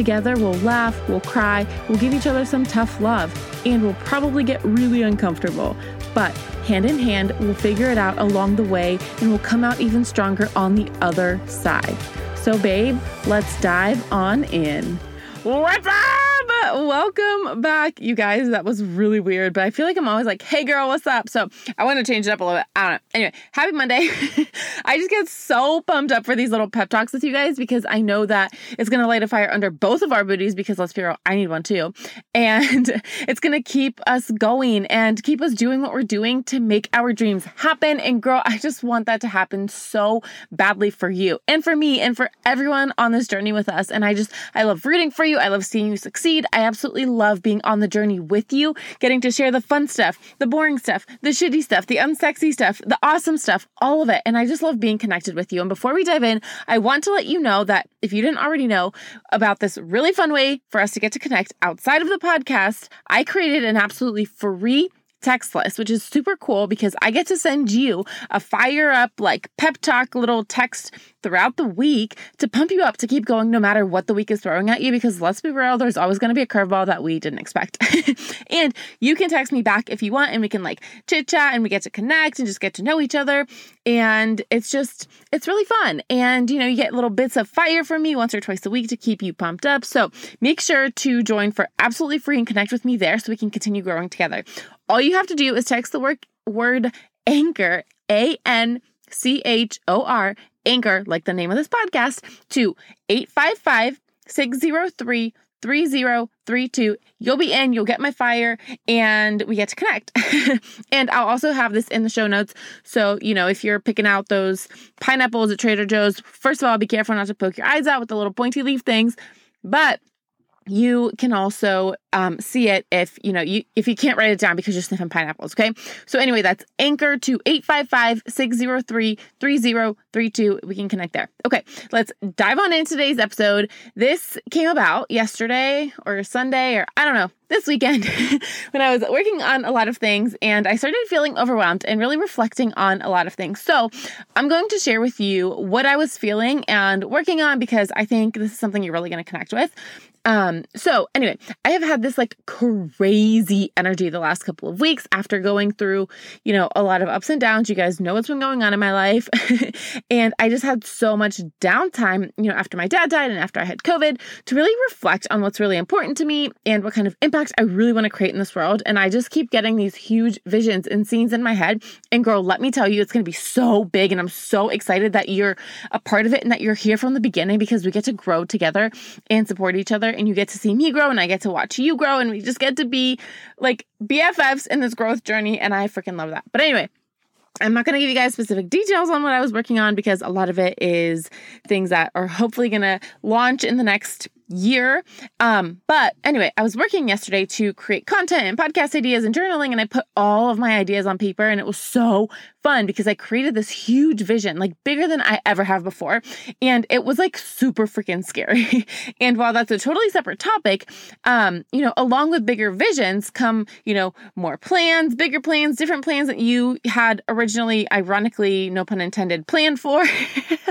Together, we'll laugh, we'll cry, we'll give each other some tough love, and we'll probably get really uncomfortable. But hand in hand, we'll figure it out along the way and we'll come out even stronger on the other side. So, babe, let's dive on in. What's up? Welcome back, you guys. That was really weird, but I feel like I'm always like, hey girl, what's up? So I want to change it up a little bit. I don't know. Anyway, happy Monday. I just get so pumped up for these little pep talks with you guys because I know that it's going to light a fire under both of our booties because let's be real, I need one too. And it's going to keep us going and keep us doing what we're doing to make our dreams happen. And girl, I just want that to happen so badly for you and for me and for everyone on this journey with us. And I just, I love rooting for you. I love seeing you succeed. I absolutely love being on the journey with you, getting to share the fun stuff, the boring stuff, the shitty stuff, the unsexy stuff, the awesome stuff, all of it. And I just love being connected with you. And before we dive in, I want to let you know that if you didn't already know about this really fun way for us to get to connect outside of the podcast, I created an absolutely free text list, which is super cool because I get to send you a fire up, like pep talk little text throughout the week to pump you up to keep going no matter what the week is throwing at you. Because let's be real, there's always going to be a curveball that we didn't expect. and you can text me back if you want, and we can like chit chat and we get to connect and just get to know each other. And it's just, it's really fun. And you know, you get little bits of fire from me once or twice a week to keep you pumped up. So make sure to join for absolutely free and connect with me there so we can continue growing together. All you have to do is text the word, word anchor, A N C H O R, anchor, like the name of this podcast, to 855 603 3032. You'll be in, you'll get my fire, and we get to connect. and I'll also have this in the show notes. So, you know, if you're picking out those pineapples at Trader Joe's, first of all, be careful not to poke your eyes out with the little pointy leaf things. But you can also um, see it if you know you if you can't write it down because you're sniffing pineapples okay so anyway that's anchor to 855-603-3032 we can connect there okay let's dive on into today's episode this came about yesterday or sunday or i don't know this weekend when I was working on a lot of things and I started feeling overwhelmed and really reflecting on a lot of things. So, I'm going to share with you what I was feeling and working on because I think this is something you're really going to connect with. Um, so anyway, I have had this like crazy energy the last couple of weeks after going through, you know, a lot of ups and downs. You guys know what's been going on in my life. and I just had so much downtime, you know, after my dad died and after I had COVID to really reflect on what's really important to me and what kind of impact I really want to create in this world. And I just keep getting these huge visions and scenes in my head. And girl, let me tell you, it's going to be so big. And I'm so excited that you're a part of it and that you're here from the beginning because we get to grow together and support each other and you get to see me grow and I get to watch you grow and we just get to be like BFFs in this growth journey and I freaking love that. But anyway, I'm not going to give you guys specific details on what I was working on because a lot of it is things that are hopefully going to launch in the next year. Um, but anyway, I was working yesterday to create content and podcast ideas and journaling, and I put all of my ideas on paper, and it was so fun because I created this huge vision, like bigger than I ever have before. And it was like super freaking scary. and while that's a totally separate topic, um, you know, along with bigger visions come, you know, more plans, bigger plans, different plans that you had originally, ironically, no pun intended, planned for.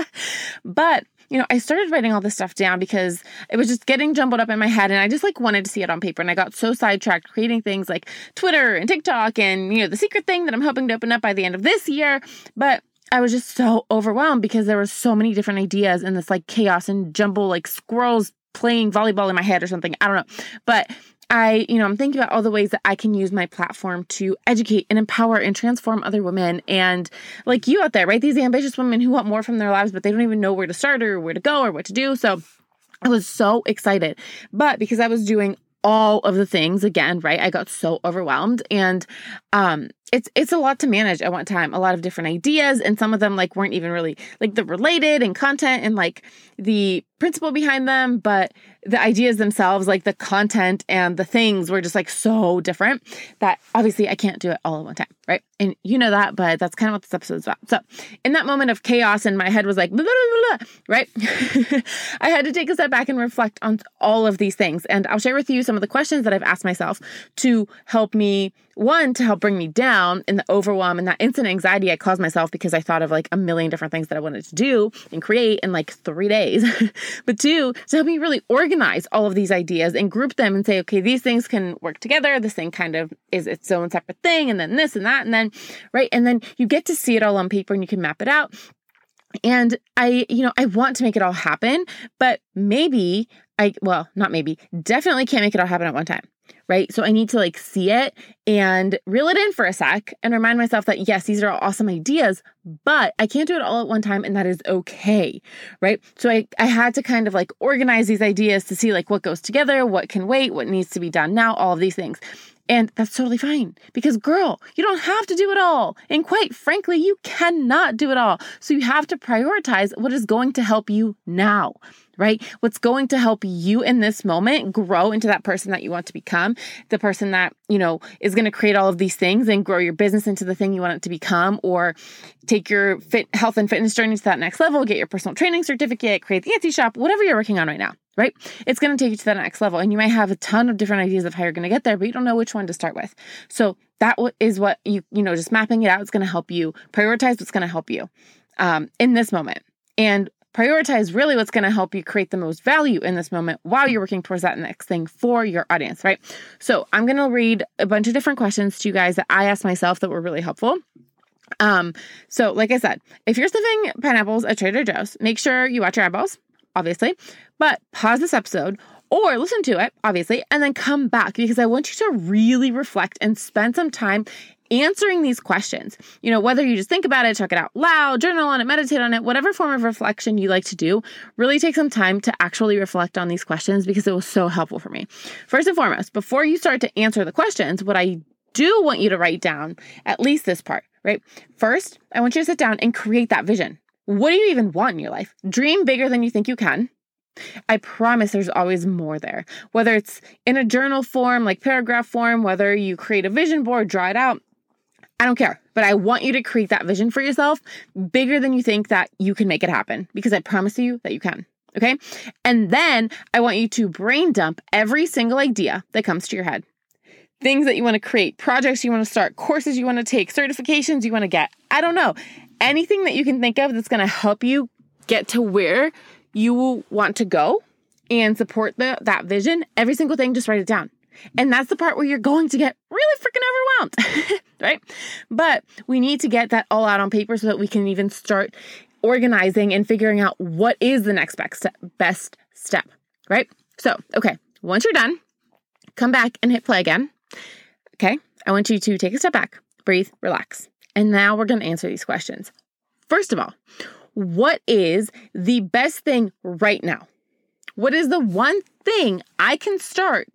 but you know, I started writing all this stuff down because it was just getting jumbled up in my head and I just like wanted to see it on paper. And I got so sidetracked creating things like Twitter and TikTok and, you know, the secret thing that I'm hoping to open up by the end of this year. But I was just so overwhelmed because there were so many different ideas and this like chaos and jumble, like squirrels playing volleyball in my head or something. I don't know. But I, you know, I'm thinking about all the ways that I can use my platform to educate and empower and transform other women. And like you out there, right? These ambitious women who want more from their lives, but they don't even know where to start or where to go or what to do. So I was so excited. But because I was doing all of the things again, right? I got so overwhelmed and um it's it's a lot to manage at one time a lot of different ideas and some of them like weren't even really like the related and content and like the principle behind them but the ideas themselves like the content and the things were just like so different that obviously i can't do it all at one time right? And you know that but that's kind of what this episode is about. So in that moment of chaos and my head was like blah, blah, blah, right? I had to take a step back and reflect on all of these things and i'll share with you some of the questions that i've asked myself to help me one to help bring me down in the overwhelm and that instant anxiety I caused myself because I thought of like a million different things that I wanted to do and create in like three days. but two, to help me really organize all of these ideas and group them and say, okay, these things can work together. This thing kind of is its own separate thing. And then this and that. And then, right. And then you get to see it all on paper and you can map it out. And I, you know, I want to make it all happen, but maybe I, well, not maybe, definitely can't make it all happen at one time right? So I need to like see it and reel it in for a sec and remind myself that yes, these are awesome ideas, but I can't do it all at one time and that is okay, right? So I, I had to kind of like organize these ideas to see like what goes together, what can wait, what needs to be done now, all of these things. And that's totally fine because, girl, you don't have to do it all. And quite frankly, you cannot do it all. So you have to prioritize what is going to help you now right? What's going to help you in this moment grow into that person that you want to become, the person that, you know, is going to create all of these things and grow your business into the thing you want it to become, or take your fit health and fitness journey to that next level, get your personal training certificate, create the Etsy shop, whatever you're working on right now right? It's going to take you to that next level. And you might have a ton of different ideas of how you're going to get there, but you don't know which one to start with. So that is what you, you know, just mapping it out is going to help you prioritize what's going to help you um, in this moment. And prioritize really what's going to help you create the most value in this moment while you're working towards that next thing for your audience, right? So I'm going to read a bunch of different questions to you guys that I asked myself that were really helpful. Um, so like I said, if you're stuffing pineapples at Trader Joe's, make sure you watch your eyeballs, obviously, but pause this episode or listen to it, obviously, and then come back because I want you to really reflect and spend some time answering these questions. You know, whether you just think about it, talk it out loud, journal on it, meditate on it, whatever form of reflection you like to do, really take some time to actually reflect on these questions because it was so helpful for me. First and foremost, before you start to answer the questions, what I do want you to write down at least this part, right? First, I want you to sit down and create that vision. What do you even want in your life? Dream bigger than you think you can. I promise there's always more there. Whether it's in a journal form, like paragraph form, whether you create a vision board, draw it out, I don't care, but I want you to create that vision for yourself bigger than you think that you can make it happen because I promise you that you can. Okay. And then I want you to brain dump every single idea that comes to your head. Things that you want to create, projects you want to start, courses you want to take, certifications you want to get. I don't know. Anything that you can think of that's going to help you get to where you want to go and support the, that vision. Every single thing, just write it down. And that's the part where you're going to get really freaking overwhelmed, right? But we need to get that all out on paper so that we can even start organizing and figuring out what is the next best step, right? So, okay, once you're done, come back and hit play again. Okay, I want you to take a step back, breathe, relax. And now we're going to answer these questions. First of all, what is the best thing right now? What is the one thing I can start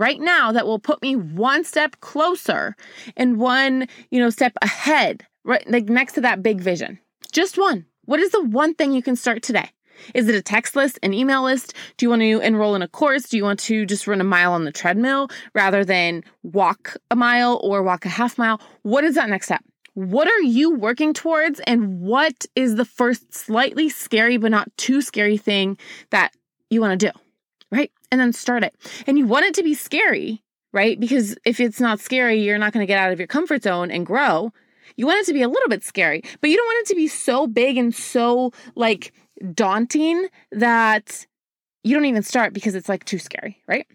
right now that will put me one step closer and one, you know, step ahead, right? Like next to that big vision. Just one. What is the one thing you can start today? Is it a text list, an email list? Do you want to enroll in a course? Do you want to just run a mile on the treadmill rather than walk a mile or walk a half mile? What is that next step? What are you working towards? And what is the first slightly scary, but not too scary thing that you want to do? Right? and then start it. And you want it to be scary, right? Because if it's not scary, you're not going to get out of your comfort zone and grow. You want it to be a little bit scary, but you don't want it to be so big and so like daunting that you don't even start because it's like too scary, right?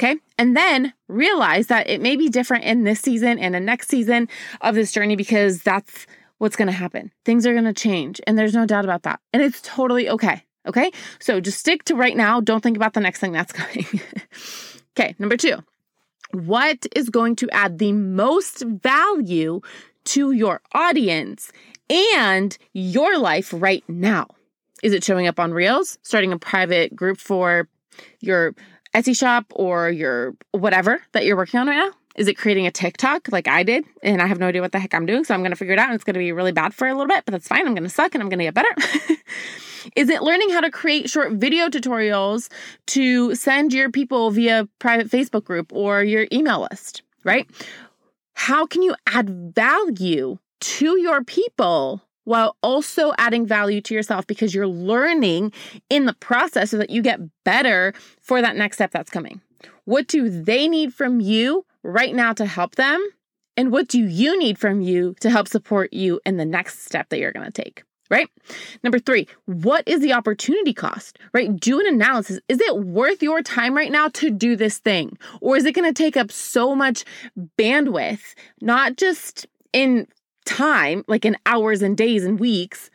Okay. And then realize that it may be different in this season and the next season of this journey because that's what's going to happen. Things are going to change. And there's no doubt about that. And it's totally okay. Okay. So just stick to right now. Don't think about the next thing that's coming. okay. Number two, what is going to add the most value to your audience and your life right now? Is it showing up on Reels, starting a private group for your Etsy shop or your whatever that you're working on right now? Is it creating a TikTok like I did? And I have no idea what the heck I'm doing. So I'm to figure it out. And it's to be really bad for a little bit, but that's fine. I'm to suck and I'm to get better. Is it learning how to create short video tutorials to send your people via private Facebook group or your email list, right? How can you add value to your people while also adding value to yourself because you're learning in the process so that you get better for that next step that's coming? What do they need from you right now to help them? And what do you need from you to help support you in the next step that you're going to take? Right? Number three, what is the opportunity cost? Right? Do an analysis. Is it worth your time right now to do this thing? Or is it going to take up so much bandwidth, not just in time, like in hours and days and weeks,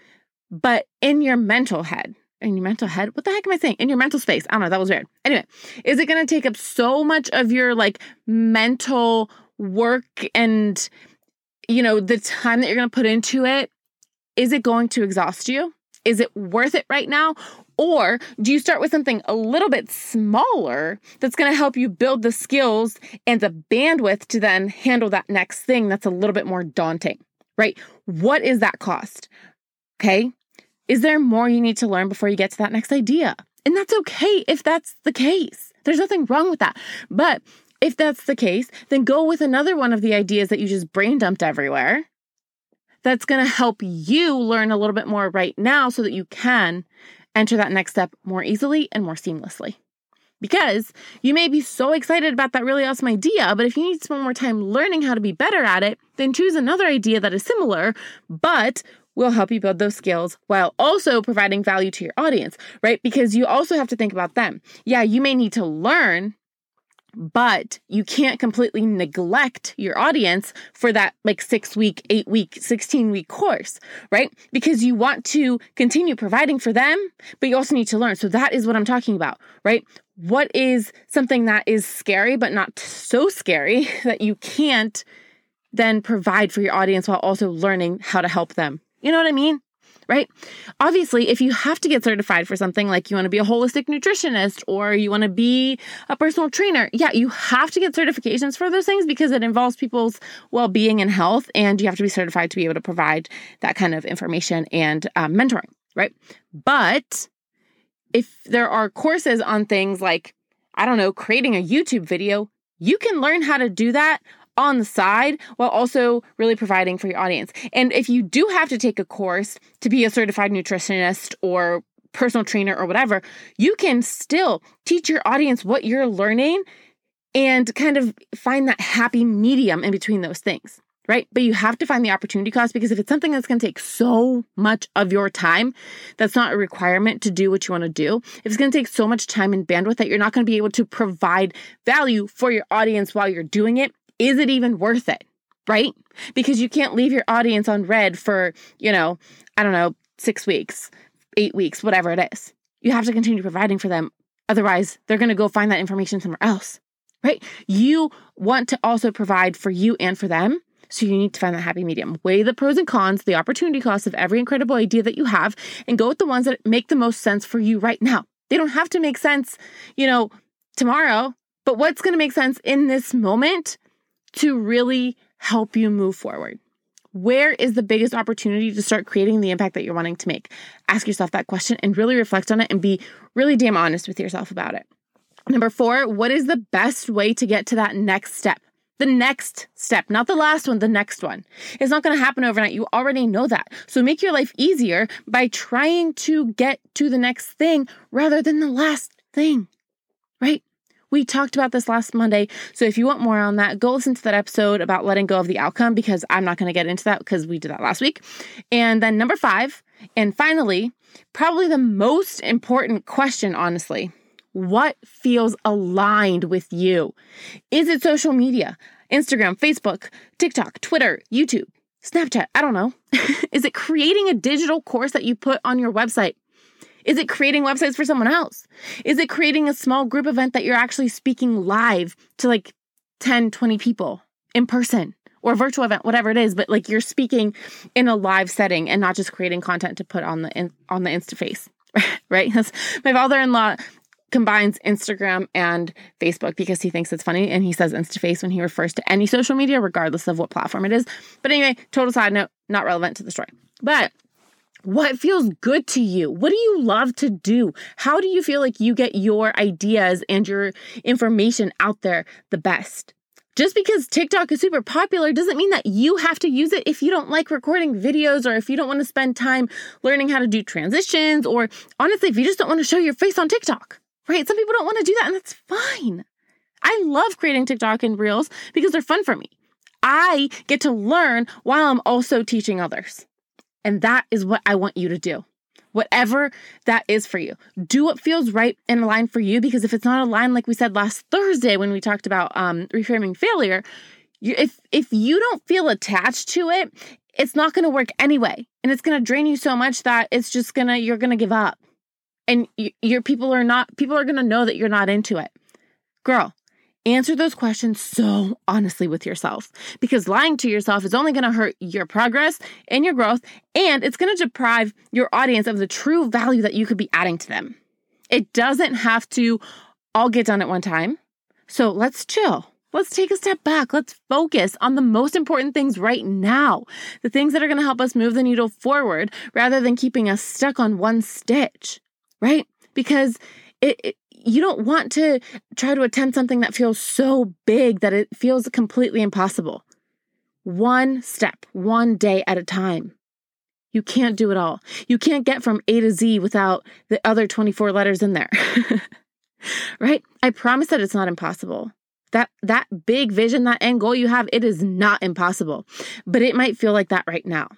but in your mental head? in your mental head. What the heck am I saying? In your mental space. I don't know. That was weird. Anyway, is it going to take up so much of your like mental work and, you know, the time that you're going to put into it? Is it going to exhaust you? Is it worth it right now? Or do you start with something a little bit smaller that's going to help you build the skills and the bandwidth to then handle that next thing that's a little bit more daunting, right? What is that cost? Okay. Is there more you need to learn before you get to that next idea? And that's okay if that's the case. There's nothing wrong with that. But if that's the case, then go with another one of the ideas that you just brain dumped everywhere that's going to help you learn a little bit more right now so that you can enter that next step more easily and more seamlessly. Because you may be so excited about that really awesome idea, but if you need to spend more time learning how to be better at it, then choose another idea that is similar, but will help you build those skills while also providing value to your audience, right? Because you also have to think about them. Yeah, you may need to learn, but you can't completely neglect your audience for that like six week, eight week, 16 week course, right? Because you want to continue providing for them, but you also need to learn. So that is what I'm talking about, right? What is something that is scary, but not so scary that you can't then provide for your audience while also learning how to help them you know what I mean? Right? Obviously, if you have to get certified for something like you want to be a holistic nutritionist or you want to be a personal trainer, yeah, you have to get certifications for those things because it involves people's well being and health, and you have to be certified to be able to provide that kind of information and um, mentoring, right? But if there are courses on things like, I don't know, creating a YouTube video, you can learn how to do that on the side while also really providing for your audience. And if you do have to take a course to be a certified nutritionist or personal trainer or whatever, you can still teach your audience what you're learning and kind of find that happy medium in between those things. Right. But you have to find the opportunity cost because if it's something that's going to take so much of your time, that's not a requirement to do what you want to do. If it's going to take so much time and bandwidth that you're not going to be able to provide value for your audience while you're doing it, is it even worth it? Right? Because you can't leave your audience on read for, you know, I don't know, six weeks, eight weeks, whatever it is. You have to continue providing for them. Otherwise, they're going to go find that information somewhere else, right? You want to also provide for you and for them. So you need to find that happy medium. Weigh the pros and cons, the opportunity cost of every incredible idea that you have, and go with the ones that make the most sense for you right now. They don't have to make sense, you know, tomorrow, but what's going to make sense in this moment to really help you move forward. Where is the biggest opportunity to start creating the impact that you're wanting to make? Ask yourself that question and really reflect on it and be really damn honest with yourself about it. Number four, what is the best way to get to that next step? The next step, not the last one, the next one. It's not going to happen overnight. You already know that. So make your life easier by trying to get to the next thing rather than the last thing, right? We talked about this last Monday. So if you want more on that, go listen to that episode about letting go of the outcome because I'm not going to get into that because we did that last week. And then number five, and finally, probably the most important question, honestly what feels aligned with you? Is it social media? Instagram, Facebook, TikTok, Twitter, YouTube, Snapchat? I don't know. Is it creating a digital course that you put on your website? Is it creating websites for someone else? Is it creating a small group event that you're actually speaking live to like 10, 20 people in person? or virtual event, whatever it is, but like you're speaking in a live setting and not just creating content to put on the in, on the Instaface, right? my father-in-law combines Instagram and Facebook because he thinks it's funny and he says InstaFace when he refers to any social media, regardless of what platform it is. But anyway, total side note, not relevant to the story. But what feels good to you? What do you love to do? How do you feel like you get your ideas and your information out there the best? Just because TikTok is super popular doesn't mean that you have to use it if you don't like recording videos or if you don't want to spend time learning how to do transitions or honestly, if you just don't want to show your face on TikTok, right? Some people don't want to do that and that's fine. I love creating TikTok and Reels because they're fun for me. I get to learn while I'm also teaching others. And that is what I want you to do. Whatever that is for you. Do what feels right and aligned for you because if it's not aligned, like we said last Thursday when we talked about um, reframing failure, you, if if you don't feel attached to it, it's not going to work anyway, and it's going to drain you so much that it's just gonna you're gonna give up, and you, your people are not people are going to know that you're not into it. Girl, Answer those questions so honestly with yourself because lying to yourself is only going to hurt your progress and your growth, and it's going to deprive your audience of the true value that you could be adding to them. It doesn't have to all get done at one time. So let's chill. Let's take a step back. Let's focus on the most important things right now, the things that are going to help us move the needle forward rather than keeping us stuck on one stitch, right? Because it, it you don't want to try to attempt something that feels so big that it feels completely impossible. One step, one day at a time. You can't do it all. You can't get from A to Z without the other 24 letters in there. right? I promise that it's not impossible. That that big vision, that end goal you have, it is not impossible. But it might feel like that right now.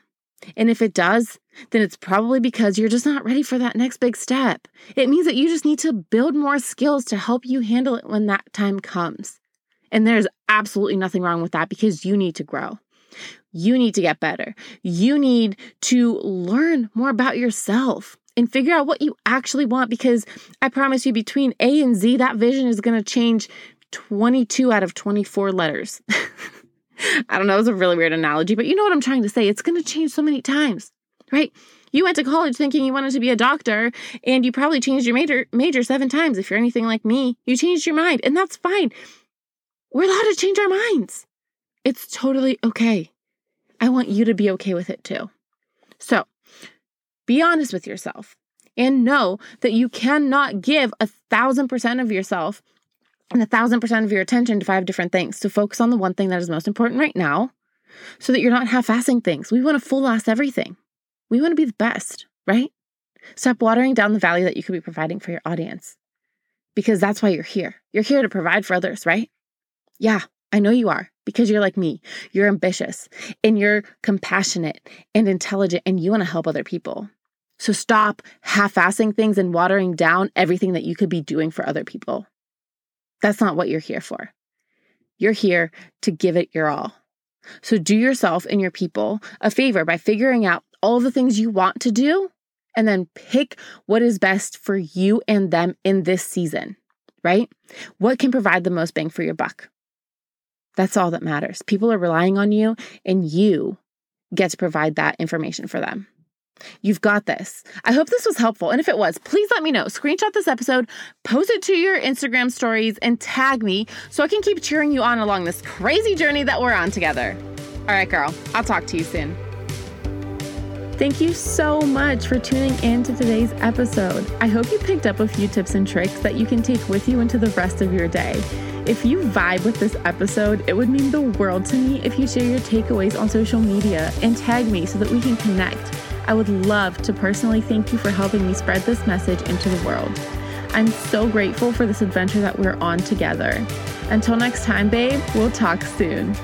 And if it does, then it's probably because you're just not ready for that next big step. It means that you just need to build more skills to help you handle it when that time comes. And there's absolutely nothing wrong with that because you need to grow. You need to get better. You need to learn more about yourself and figure out what you actually want because I promise you, between A and Z, that vision is going to change 22 out of 24 letters. I don't know, it was a really weird analogy, but you know what I'm trying to say. It's going to change so many times, right? You went to college thinking you wanted to be a doctor, and you probably changed your major major seven times. If you're anything like me, you changed your mind, and that's fine. We're allowed to change our minds. It's totally okay. I want you to be okay with it too. So, be honest with yourself and know that you cannot give a thousand percent of yourself and a thousand percent of your attention to five different things. So focus on the one thing that is most important right now so that you're not half assing things. We want to full ass everything. We want to be the best, right? Stop watering down the value that you could be providing for your audience because that's why you're here. You're here to provide for others, right? Yeah, I know you are because you're like me. You're ambitious and you're compassionate and intelligent and you want to help other people. So stop half assing things and watering down everything that you could be doing for other people. That's not what you're here for. You're here to give it your all. So do yourself and your people a favor by figuring out all the things you want to do and then pick what is best for you and them in this season, right? What can provide the most bang for your buck? That's all that matters. People are relying on you and you get to provide that information for them. You've got this. I hope this was helpful. And if it was, please let me know. Screenshot this episode, post it to your Instagram stories, and tag me so I can keep cheering you on along this crazy journey that we're on together. All right, girl, I'll talk to you soon. Thank you so much for tuning in to today's episode. I hope you picked up a few tips and tricks that you can take with you into the rest of your day. If you vibe with this episode, it would mean the world to me if you share your takeaways on social media and tag me so that we can connect. I would love to personally thank you for helping me spread this message into the world. I'm so grateful for this adventure that we're on together. Until next time, babe, we'll talk soon.